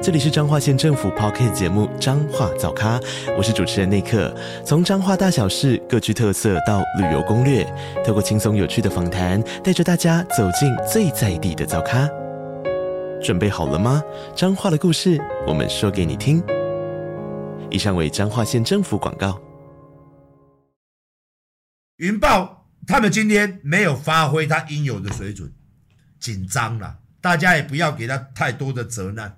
这里是彰化县政府 Podcast 节目《彰化早咖》，我是主持人内克。从彰化大小事各具特色到旅游攻略，透过轻松有趣的访谈，带着大家走进最在地的早咖。准备好了吗？彰化的故事，我们说给你听。以上为彰化县政府广告。云豹他们今天没有发挥他应有的水准，紧张了，大家也不要给他太多的责难。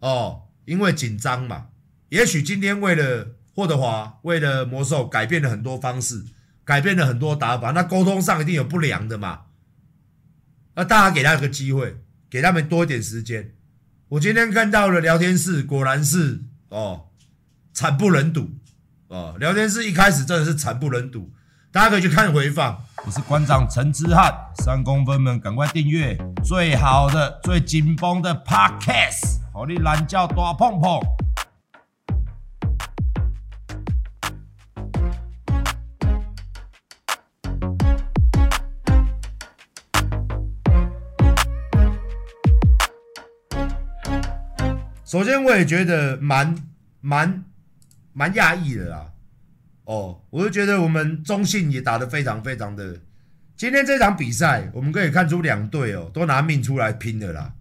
哦，因为紧张嘛，也许今天为了霍德华，为了魔兽改变了很多方式，改变了很多打法，那沟通上一定有不良的嘛。那大家给他一个机会，给他们多一点时间。我今天看到了聊天室，果然是哦，惨不忍睹哦。聊天室一开始真的是惨不忍睹，大家可以去看回放。我是馆长陈之汉，三公分们赶快订阅最好的、最紧绷的 Podcast。好，你懒叫大碰碰。首先，我也觉得蛮蛮蛮讶异的啦。哦，我就觉得我们中信也打得非常非常的。今天这场比赛，我们可以看出两队哦，都拿命出来拼的啦。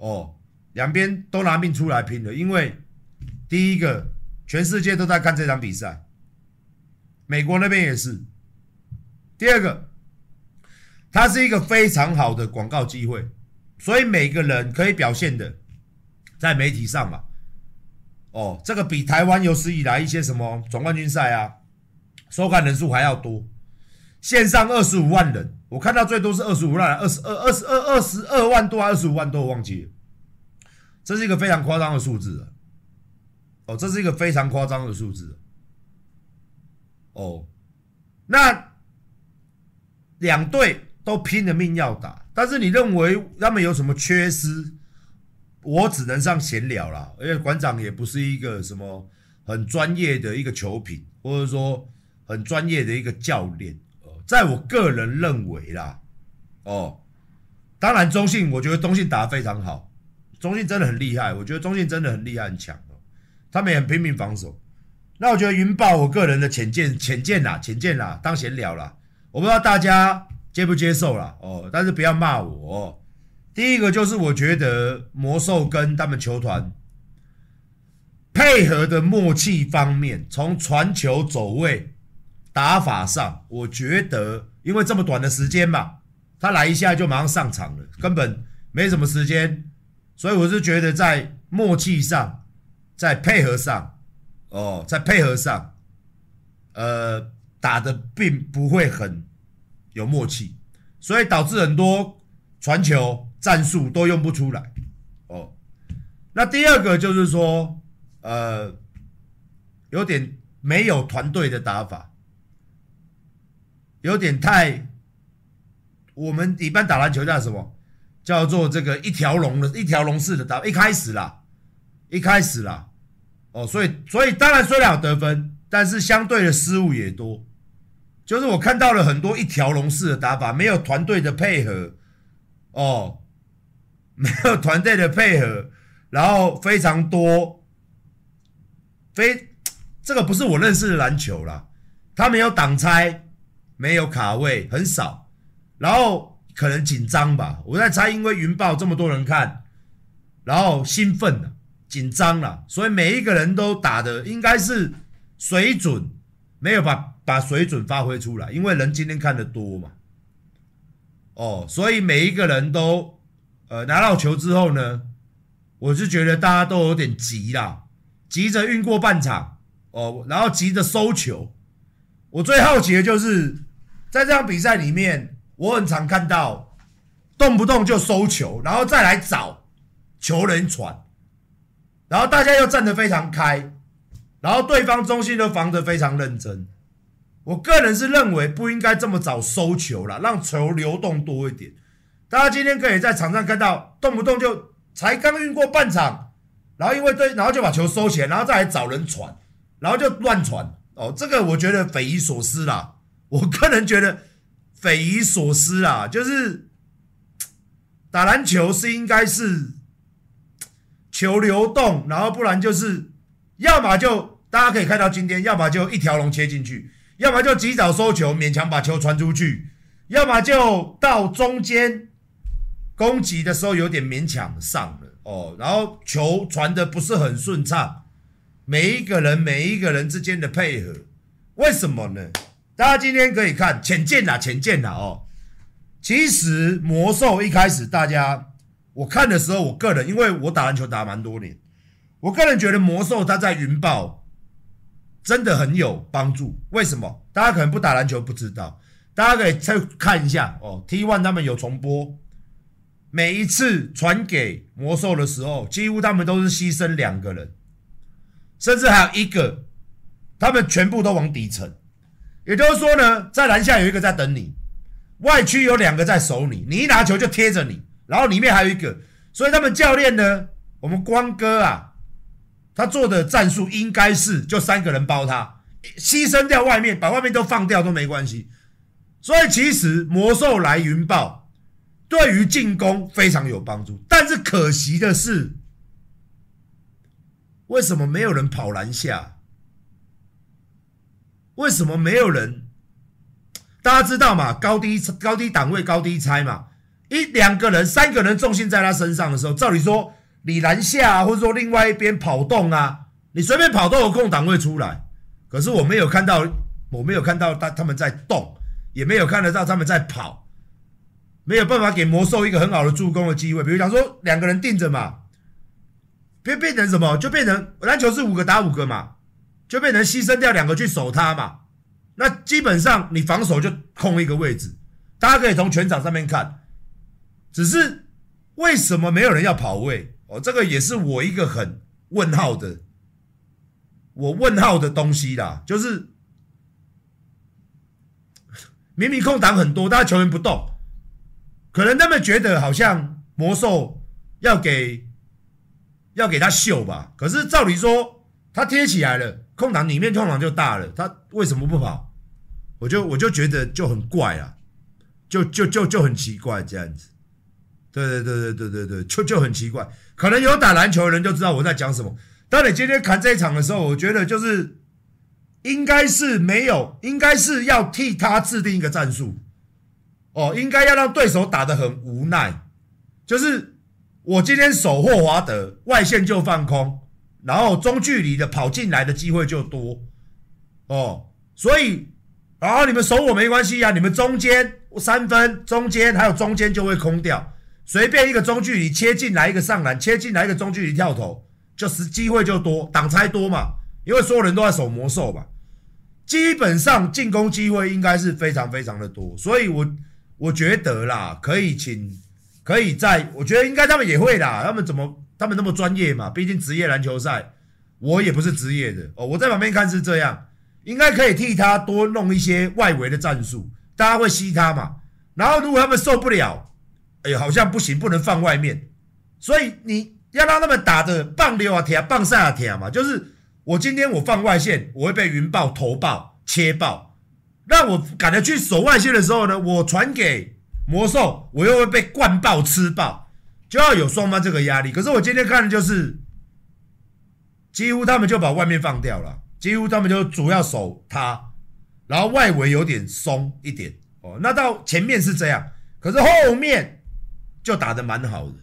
哦，两边都拿命出来拼了，因为第一个，全世界都在看这场比赛，美国那边也是。第二个，它是一个非常好的广告机会，所以每个人可以表现的，在媒体上嘛。哦，这个比台湾有史以来一些什么总冠军赛啊，收看人数还要多，线上二十五万人。我看到最多是二十五万，二十二、二十二、二十二万多，二十五万多，我忘记了。这是一个非常夸张的数字！哦，这是一个非常夸张的数字。哦，那两队都拼了命要打，但是你认为他们有什么缺失？我只能上闲聊啦，而且馆长也不是一个什么很专业的一个球品，或者说很专业的一个教练。在我个人认为啦，哦，当然中信，我觉得中信打得非常好，中信真的很厉害，我觉得中信真的很厉害很强哦，他们也很拼命防守。那我觉得云豹，我个人的浅见浅见啦，浅见啦，当闲聊啦，我不知道大家接不接受啦，哦，但是不要骂我。第一个就是我觉得魔兽跟他们球团配合的默契方面，从传球走位。打法上，我觉得因为这么短的时间嘛，他来一下就马上上场了，根本没什么时间，所以我是觉得在默契上，在配合上，哦，在配合上，呃，打的并不会很有默契，所以导致很多传球战术都用不出来。哦，那第二个就是说，呃，有点没有团队的打法。有点太，我们一般打篮球叫什么？叫做这个一条龙的一条龙式的打，一开始啦，一开始啦，哦，所以所以当然虽然有得分，但是相对的失误也多。就是我看到了很多一条龙式的打法，没有团队的配合，哦，没有团队的配合，然后非常多，非这个不是我认识的篮球啦，他没有挡拆。没有卡位很少，然后可能紧张吧，我在猜，因为云豹这么多人看，然后兴奋了，紧张了，所以每一个人都打的应该是水准，没有把把水准发挥出来，因为人今天看的多嘛，哦，所以每一个人都呃拿到球之后呢，我是觉得大家都有点急啦，急着运过半场哦，然后急着收球，我最好奇的就是。在这场比赛里面，我很常看到动不动就收球，然后再来找球人传，然后大家又站得非常开，然后对方中心都防得非常认真，我个人是认为不应该这么早收球了，让球流动多一点。大家今天可以在场上看到，动不动就才刚运过半场，然后因为对，然后就把球收起来，然后再来找人传，然后就乱传。哦，这个我觉得匪夷所思啦。我个人觉得匪夷所思啊，就是打篮球是应该是球流动，然后不然就是要么就大家可以看到今天，要么就一条龙切进去，要么就及早收球，勉强把球传出去，要么就到中间。攻击的时候有点勉强上了哦，然后球传的不是很顺畅，每一个人每一个人之间的配合，为什么呢？大家今天可以看浅见啦，浅见啦哦。其实魔兽一开始大家我看的时候，我个人因为我打篮球打蛮多年，我个人觉得魔兽他在云豹真的很有帮助。为什么？大家可能不打篮球不知道，大家可以再看一下哦。T1 他们有重播。每一次传给魔兽的时候，几乎他们都是牺牲两个人，甚至还有一个，他们全部都往底层。也就是说呢，在篮下有一个在等你，外区有两个在守你，你一拿球就贴着你，然后里面还有一个。所以他们教练呢，我们光哥啊，他做的战术应该是就三个人包他，牺牲掉外面，把外面都放掉都没关系。所以其实魔兽来云豹。对于进攻非常有帮助，但是可惜的是，为什么没有人跑篮下？为什么没有人？大家知道嘛？高低高低档位高低拆嘛？一两个人、三个人重心在他身上的时候，照理说你篮下啊，或者说另外一边跑动啊，你随便跑都有空档位出来。可是我没有看到，我没有看到他他们在动，也没有看得到他们在跑。没有办法给魔兽一个很好的助攻的机会，比如讲说两个人定着嘛，变变成什么？就变成篮球是五个打五个嘛，就变成牺牲掉两个去守他嘛。那基本上你防守就空一个位置，大家可以从全场上面看。只是为什么没有人要跑位？哦，这个也是我一个很问号的，我问号的东西啦，就是明明空档很多，但是球员不动。可能他们觉得好像魔兽要给要给他秀吧，可是照理说他贴起来了，空档里面空档就大了，他为什么不跑？我就我就觉得就很怪啊，就就就就很奇怪这样子。对对对对对对对，就就很奇怪。可能有打篮球的人就知道我在讲什么。当你今天看这一场的时候，我觉得就是应该是没有，应该是要替他制定一个战术。哦，应该要让对手打得很无奈，就是我今天守霍华德外线就放空，然后中距离的跑进来的机会就多，哦，所以然后你们守我没关系啊，你们中间三分中间还有中间就会空掉，随便一个中距离切进来一个上篮，切进来一个中距离跳投，就是机会就多，挡拆多嘛，因为所有人都在守魔兽嘛，基本上进攻机会应该是非常非常的多，所以我。我觉得啦，可以请，可以在，我觉得应该他们也会啦。他们怎么，他们那么专业嘛？毕竟职业篮球赛，我也不是职业的哦。我在旁边看是这样，应该可以替他多弄一些外围的战术，大家会吸他嘛。然后如果他们受不了，哎，好像不行，不能放外面，所以你要让他们打的棒溜啊铁，棒赛啊铁嘛。就是我今天我放外线，我会被云豹投爆切爆。那我赶着去守外线的时候呢，我传给魔兽，我又会被灌爆吃爆，就要有双方这个压力。可是我今天看的就是，几乎他们就把外面放掉了，几乎他们就主要守他，然后外围有点松一点哦。那到前面是这样，可是后面就打得蛮好的。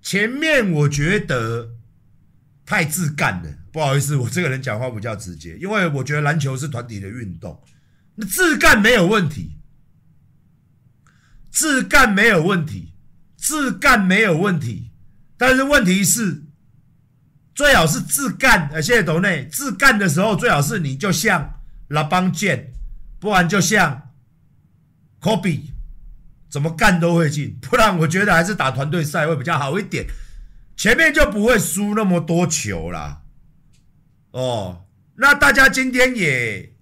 前面我觉得太自干了，不好意思，我这个人讲话比较直接，因为我觉得篮球是团体的运动。那自干没有问题，自干没有问题，自干没有问题，但是问题是，最好是自干。呃，谢谢斗内，自干的时候最好是你就像拉邦健，不然就像科比，怎么干都会进。不然我觉得还是打团队赛会比较好一点，前面就不会输那么多球啦。哦，那大家今天也。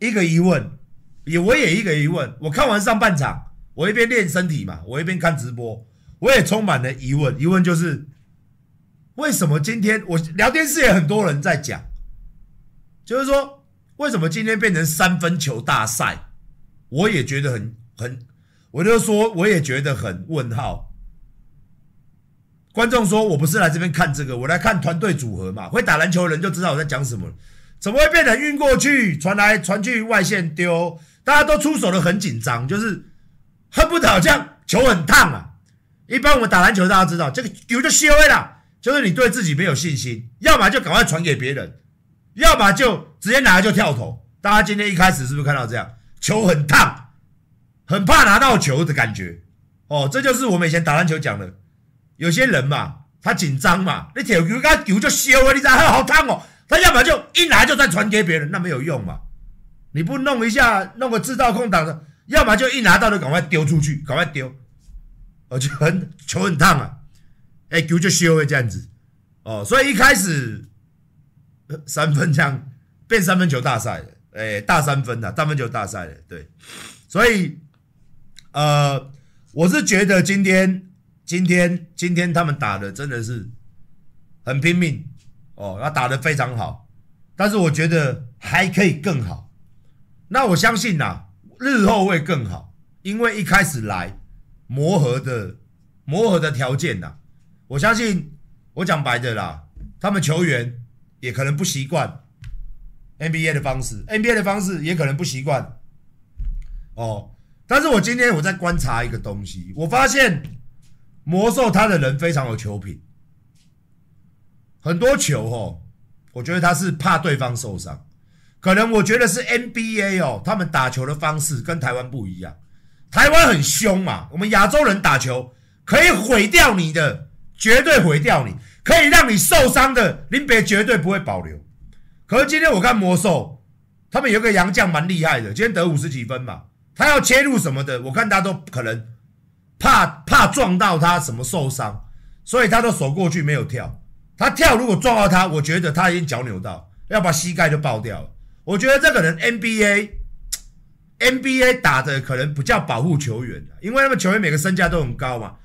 一个疑问，也我也一个疑问。我看完上半场，我一边练身体嘛，我一边看直播，我也充满了疑问。疑问就是，为什么今天我聊天室也很多人在讲，就是说，为什么今天变成三分球大赛？我也觉得很很，我就说我也觉得很问号。观众说：“我不是来这边看这个，我来看团队组合嘛。会打篮球的人就知道我在讲什么。怎么会变成运过去，传来传去，外线丢？大家都出手的很紧张，就是恨不得好像球很烫啊。一般我们打篮球，大家知道这个球就修了，就是你对自己没有信心，要么就赶快传给别人，要么就直接拿来就跳投。大家今天一开始是不是看到这样？球很烫，很怕拿到球的感觉。哦，这就是我们以前打篮球讲的。”有些人嘛，他紧张嘛，你铁球他球就烧了，你知道好烫哦。他要么就一拿就再传给别人，那没有用嘛。你不弄一下，弄个制造空档的，要么就一拿到就赶快丢出去，赶快丢，而且很球很烫啊，哎，球就烧了这样子哦。所以一开始三分这样变三分球大赛了，哎，大三分的三分球大赛了，对。所以呃，我是觉得今天。今天今天他们打的真的是很拼命哦，他打得非常好，但是我觉得还可以更好。那我相信呐，日后会更好，因为一开始来磨合的磨合的条件呐，我相信我讲白的啦，他们球员也可能不习惯 NBA 的方式，NBA 的方式也可能不习惯哦。但是我今天我在观察一个东西，我发现。魔兽他的人非常有球品，很多球哦，我觉得他是怕对方受伤，可能我觉得是 NBA 哦，他们打球的方式跟台湾不一样，台湾很凶嘛，我们亚洲人打球可以毁掉你的，绝对毁掉你，可以让你受伤的，林北绝对不会保留。可是今天我看魔兽，他们有个洋将蛮厉害的，今天得五十几分嘛，他要切入什么的，我看他都可能。怕怕撞到他什么受伤，所以他都守过去没有跳。他跳如果撞到他，我觉得他已经脚扭到，要把膝盖就爆掉了。我觉得这个人 NBA NBA 打的可能比较保护球员，因为他们球员每个身价都很高嘛。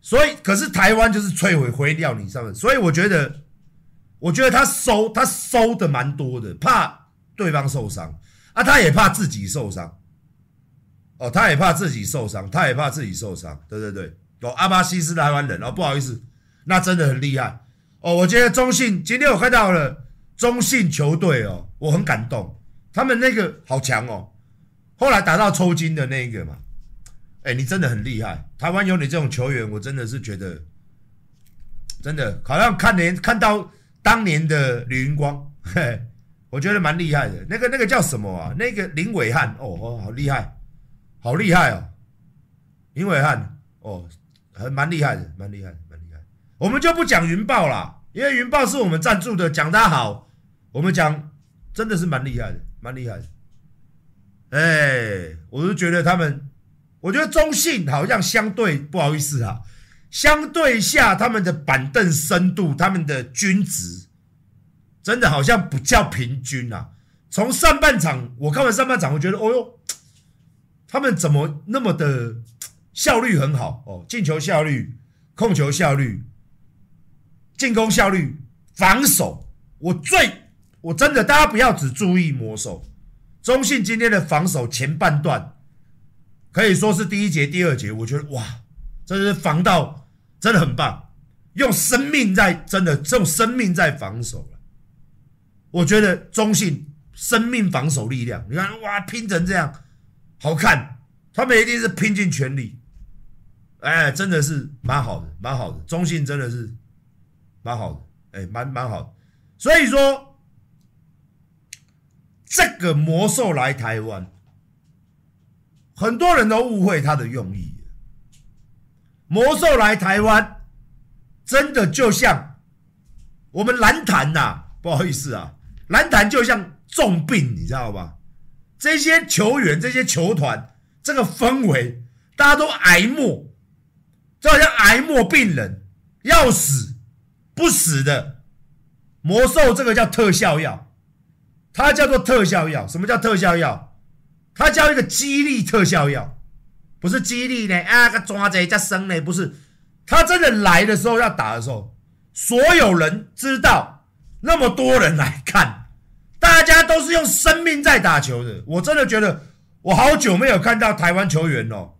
所以可是台湾就是摧毁毁掉你上面，所以我觉得我觉得他收他收的蛮多的，怕对方受伤啊，他也怕自己受伤。哦，他也怕自己受伤，他也怕自己受伤，对对对。哦，阿巴西是台湾人哦，不好意思，那真的很厉害哦。我觉得中信今天我看到了中信球队哦，我很感动，他们那个好强哦。后来打到抽筋的那一个嘛，哎，你真的很厉害。台湾有你这种球员，我真的是觉得，真的好像看年看到当年的李云光，嘿，我觉得蛮厉害的。那个那个叫什么啊？那个林伟汉，哦哦，好厉害。好厉害哦，林伟汉哦，还蛮厉害的，蛮厉害的，蛮厉害。我们就不讲云豹啦，因为云豹是我们赞助的，讲他好，我们讲真的是蛮厉害的，蛮厉害的。哎，我就觉得他们，我觉得中信好像相对不好意思啊，相对下他们的板凳深度，他们的均值，真的好像不叫平均啊。从上半场我看完上半场，我觉得，哦哟。他们怎么那么的效率很好哦？进球效率、控球效率、进攻效率、防守，我最我真的，大家不要只注意魔兽，中信今天的防守前半段可以说是第一节、第二节，我觉得哇，真是防到真的很棒，用生命在真的这种生命在防守了。我觉得中信生命防守力量，你看哇，拼成这样。好看，他们一定是拼尽全力，哎，真的是蛮好的，蛮好的。中信真的是蛮好的，哎，蛮蛮好。所以说，这个魔兽来台湾，很多人都误会他的用意。魔兽来台湾，真的就像我们篮坛呐，不好意思啊，篮坛就像重病，你知道吧？这些球员、这些球团，这个氛围，大家都癌末，就好像癌末病人要死不死的魔兽，这个叫特效药，它叫做特效药。什么叫特效药？它叫一个激励特效药，不是激励呢啊个抓贼加生呢，不是，他真的来的时候要打的时候，所有人知道，那么多人来看，大家都是用生命在打球的，我真的觉得我好久没有看到台湾球员哦，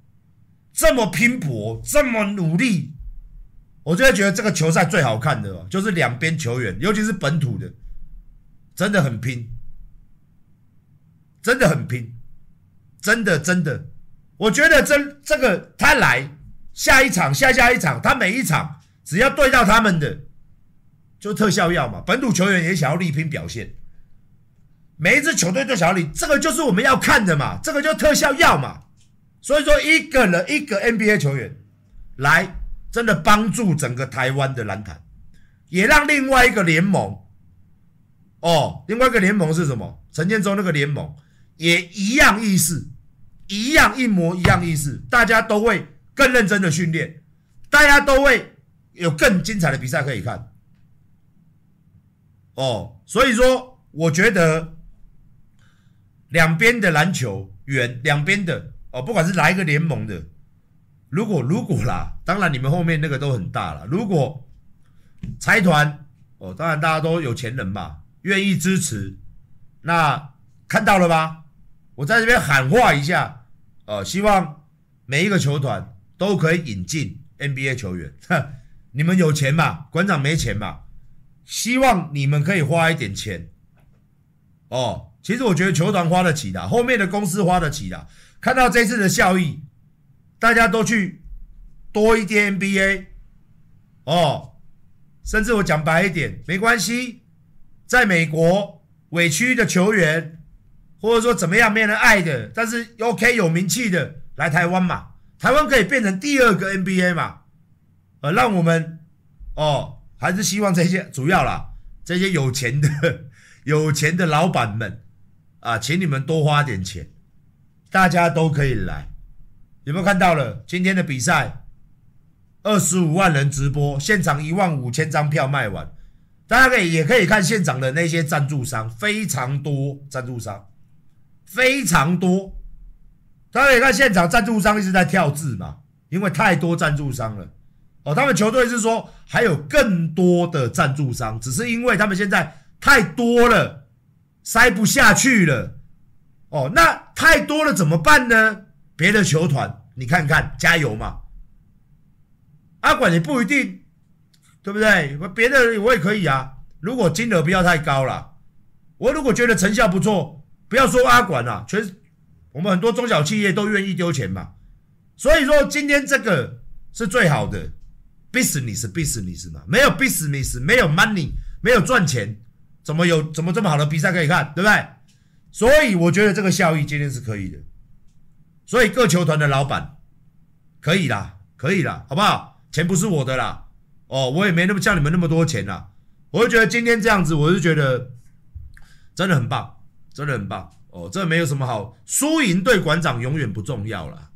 这么拼搏，这么努力。我就会觉得这个球赛最好看的哦，就是两边球员，尤其是本土的，真的很拼，真的很拼，真的真的，我觉得这这个他来下一场下下一场，他每一场只要对到他们的，就特效药嘛。本土球员也想要力拼表现，每一支球队都想要力，这个就是我们要看的嘛，这个就特效药嘛。所以说，一个人一个 NBA 球员来。真的帮助整个台湾的篮坛，也让另外一个联盟，哦，另外一个联盟是什么？陈建州那个联盟也一样意思，一样一模一样意思，大家都会更认真的训练，大家都会有更精彩的比赛可以看。哦，所以说，我觉得两边的篮球员，两边的哦，不管是哪一个联盟的。如果如果啦，当然你们后面那个都很大了。如果财团哦，当然大家都有钱人嘛，愿意支持，那看到了吧？我在这边喊话一下，呃，希望每一个球团都可以引进 NBA 球员。你们有钱嘛？馆长没钱嘛？希望你们可以花一点钱。哦，其实我觉得球团花得起的，后面的公司花得起的。看到这次的效益。大家都去多一点 NBA 哦，甚至我讲白一点，没关系，在美国委屈的球员，或者说怎么样没人爱的，但是 OK 有名气的来台湾嘛，台湾可以变成第二个 NBA 嘛，呃，让我们哦，还是希望这些主要啦，这些有钱的 有钱的老板们啊，请你们多花点钱，大家都可以来。有没有看到了今天的比赛？二十五万人直播，现场一万五千张票卖完，大家可以也可以看现场的那些赞助商，非常多赞助商，非常多。大家可以看现场赞助商一直在跳字嘛，因为太多赞助商了。哦，他们球队是说还有更多的赞助商，只是因为他们现在太多了，塞不下去了。哦，那太多了怎么办呢？别的球团，你看看，加油嘛！阿管也不一定，对不对？别的我也可以啊。如果金额不要太高了，我如果觉得成效不错，不要说阿管了，全我们很多中小企业都愿意丢钱嘛。所以说今天这个是最好的 business business 嘛，没有 business，没有 money，没有赚钱，怎么有怎么这么好的比赛可以看，对不对？所以我觉得这个效益今天是可以的。所以各球团的老板可以啦，可以啦，好不好？钱不是我的啦，哦，我也没那么像你们那么多钱啦。我就觉得今天这样子，我就觉得真的很棒，真的很棒哦。这没有什么好输赢，对馆长永远不重要啦。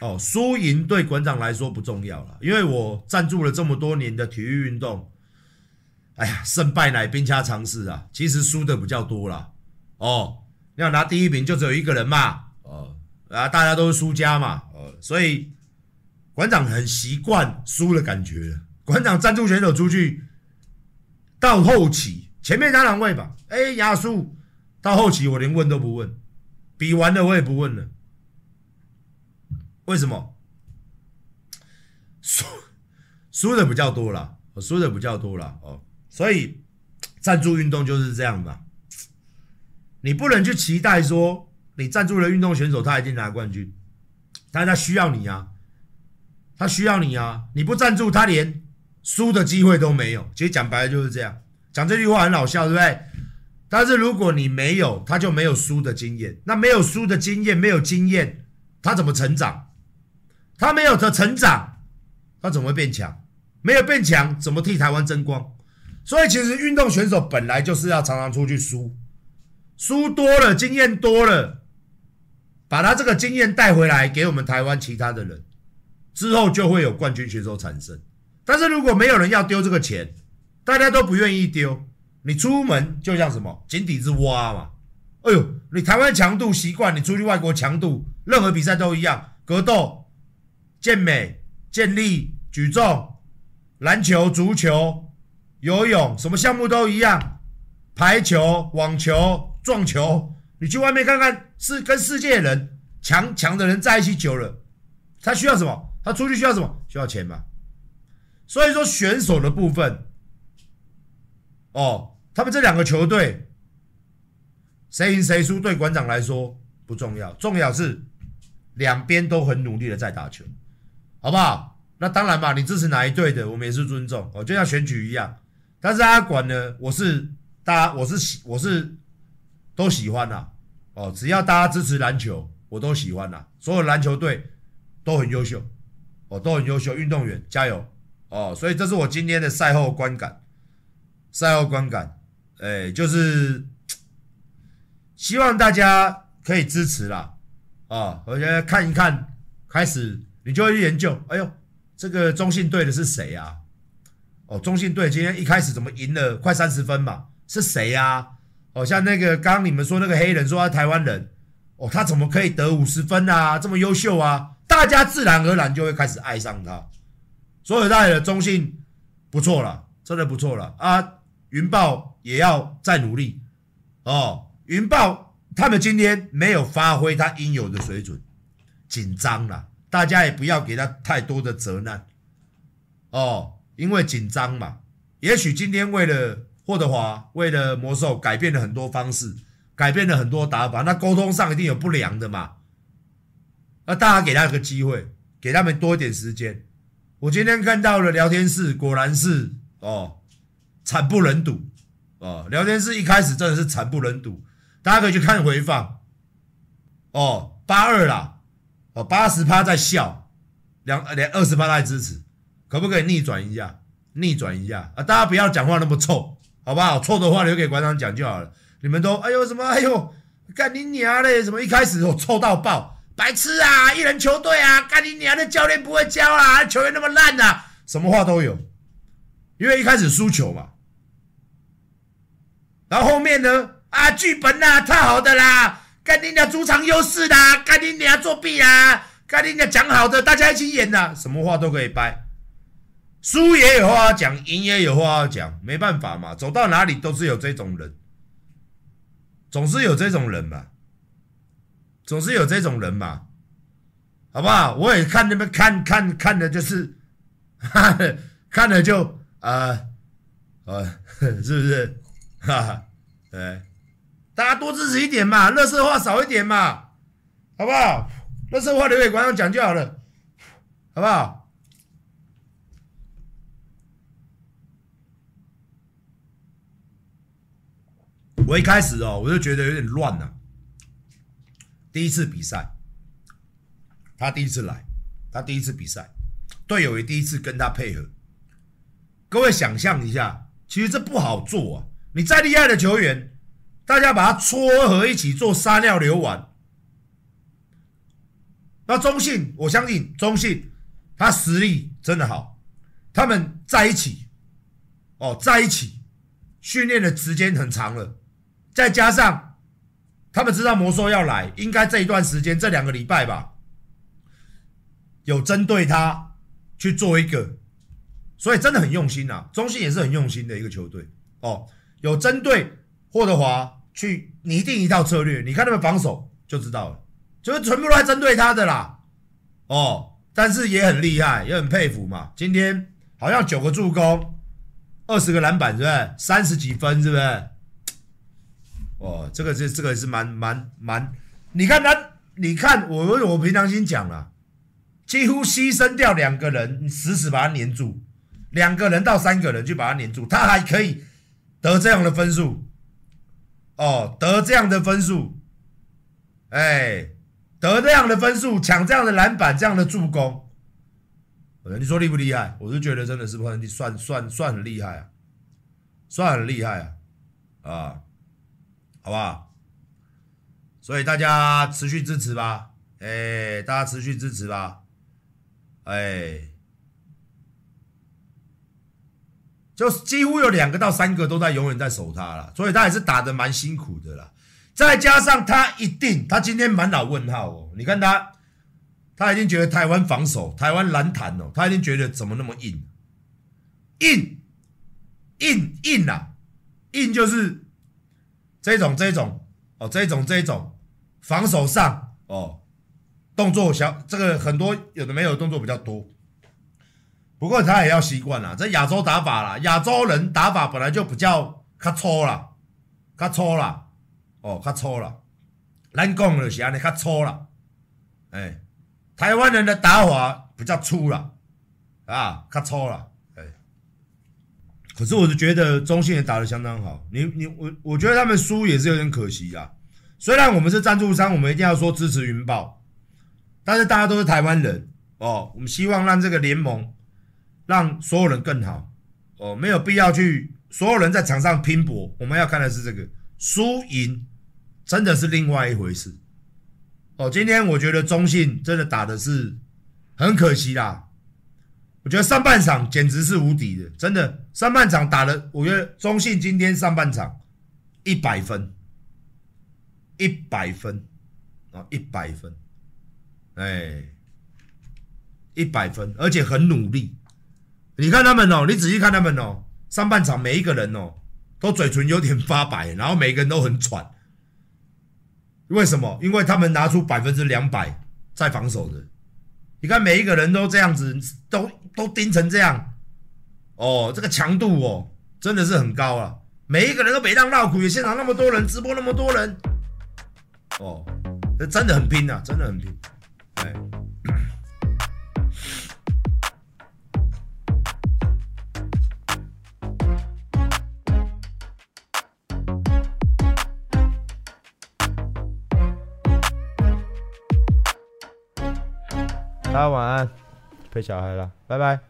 哦，输赢对馆长来说不重要啦，因为我赞助了这么多年的体育运动，哎呀，胜败乃兵家常事啊。其实输的比较多啦，哦。要拿第一名就只有一个人嘛，哦，啊，大家都是输家嘛，哦，所以馆长很习惯输的感觉。馆长赞助选手出去，到后期前面他两位吧，哎，亚输，到后期我连问都不问，比完了我也不问了。为什么？输输的比较多了，输的比较多了哦，所以赞助运动就是这样吧。你不能去期待说，你赞助了运动选手，他一定拿冠军，但是他需要你啊，他需要你啊，你不赞助他，连输的机会都没有。其实讲白了就是这样，讲这句话很好笑，对不对？但是如果你没有，他就没有输的经验。那没有输的经验，没有经验，他怎么成长？他没有的成长，他怎么会变强？没有变强，怎么替台湾争光？所以其实运动选手本来就是要常常出去输。输多了，经验多了，把他这个经验带回来给我们台湾其他的人，之后就会有冠军选手产生。但是如果没有人要丢这个钱，大家都不愿意丢，你出门就像什么井底之蛙嘛，哎呦，你台湾强度习惯，你出去外国强度，任何比赛都一样，格斗、健美、健力、举重、篮球、足球、游泳，什么项目都一样，排球、网球、撞球，你去外面看看，是跟世界人强强的人在一起久了，他需要什么？他出去需要什么？需要钱嘛。所以说选手的部分，哦，他们这两个球队，谁赢谁输对馆长来说不重要，重要是两边都很努力的在打球，好不好？那当然嘛，你支持哪一队的，我们也是尊重哦，就像选举一样。但是阿管呢，我是大家，我是喜，我是都喜欢呐，哦，只要大家支持篮球，我都喜欢呐，所有篮球队都很优秀，哦，都很优秀，运动员加油。哦，所以这是我今天的赛后观感，赛后观感，哎，就是希望大家可以支持啦，啊，我觉得看一看，开始你就会去研究，哎呦，这个中信队的是谁啊？哦，中信队今天一开始怎么赢了快三十分嘛？是谁呀？哦，像那个刚刚你们说那个黑人说他台湾人，哦，他怎么可以得五十分啊？这么优秀啊？大家自然而然就会开始爱上他。所有大的中信不错了，真的不错了啊！云豹也要再努力哦。云豹他们今天没有发挥他应有的水准，紧张了，大家也不要给他太多的责难哦，因为紧张嘛。也许今天为了霍德华，为了魔兽改变了很多方式，改变了很多打法，那沟通上一定有不良的嘛。那大家给他一个机会，给他们多一点时间。我今天看到了聊天室，果然是哦，惨不忍睹哦。聊天室一开始真的是惨不忍睹，大家可以去看回放哦。八二啦，哦，八十趴在笑，两连二十趴在支持，可不可以逆转一下？逆转一下啊！大家不要讲话那么臭，好不好？臭的话留给馆长讲就好了。你们都哎呦什么哎呦干你娘嘞！什么一开始我臭到爆。白痴啊！一人球队啊，干你娘的教练不会教啊，球员那么烂啊，什么话都有。因为一开始输球嘛，然后后面呢啊，剧本呐、啊、太好的啦，干你娘主场优势啦，干你娘作弊啦，干你娘讲好的，大家一起演呐，什么话都可以掰，输也有话要讲，赢也有话要讲，没办法嘛，走到哪里都是有这种人，总是有这种人嘛。总是有这种人嘛，好不好？我也看那边看看看的，就是，哈 哈看了就啊啊，是不是？哈哈，对，大家多支持一点嘛，乐色话少一点嘛，好不好？乐色话留给观众讲就好了，好不好？我一开始哦，我就觉得有点乱了。第一次比赛，他第一次来，他第一次比赛，队友也第一次跟他配合。各位想象一下，其实这不好做啊！你再厉害的球员，大家把他撮合一起做撒尿牛丸。那中信，我相信中信他实力真的好，他们在一起，哦，在一起训练的时间很长了，再加上。他们知道魔兽要来，应该这一段时间这两个礼拜吧，有针对他去做一个，所以真的很用心啊。中信也是很用心的一个球队哦，有针对霍德华去拟定一套策略，你看他们防守就知道了，就是全部都在针对他的啦。哦，但是也很厉害，也很佩服嘛。今天好像九个助攻，二十个篮板，是不是？三十几分，是不是？哦，这个是这个是蛮蛮蛮，你看他，你看我我平常心讲了，几乎牺牲掉两个人，死死把他黏住，两个人到三个人就把他黏住，他还可以得这样的分数，哦，得这样的分数，哎，得这样的分数，抢这样的篮板，这样的助攻，你说厉不厉害？我是觉得真的是算算算算很厉害啊，算很厉害啊，啊。好不好？所以大家持续支持吧，哎，大家持续支持吧，哎，就几乎有两个到三个都在永远在守他了，所以他也是打得蛮辛苦的啦。再加上他一定，他今天满脑问号哦。你看他，他一定觉得台湾防守、台湾篮坛哦，他一定觉得怎么那么硬，硬，硬硬啊，硬就是这种这种哦，这种这种防守上哦，动作小，这个很多有的没有的动作比较多。不过他也要习惯啦，这亚洲打法啦，亚洲人打法本来就比较较粗啦，较粗啦。哦，较粗了，咱讲的是安尼较粗了，哎、台湾人的打法比较粗了，啊，较粗了，哎、可是我是觉得中信也打得相当好，你你我我觉得他们输也是有点可惜啦。虽然我们是赞助商，我们一定要说支持云豹，但是大家都是台湾人哦，我们希望让这个联盟让所有人更好哦，没有必要去所有人在场上拼搏，我们要看的是这个输赢。真的是另外一回事哦。今天我觉得中信真的打的是很可惜啦。我觉得上半场简直是无敌的，真的上半场打的，我觉得中信今天上半场一百分，一百分啊，一百分，哎，一百分，而且很努力。你看他们哦，你仔细看他们哦，上半场每一个人哦，都嘴唇有点发白，然后每个人都很喘。为什么？因为他们拿出百分之两百在防守的，你看每一个人都这样子，都都盯成这样，哦，这个强度哦，真的是很高啊！每一个人都没让绕苦，现场那么多人，直播那么多人，哦，这真的很拼啊，真的很拼，哎。大家晚安，陪小孩了，拜拜。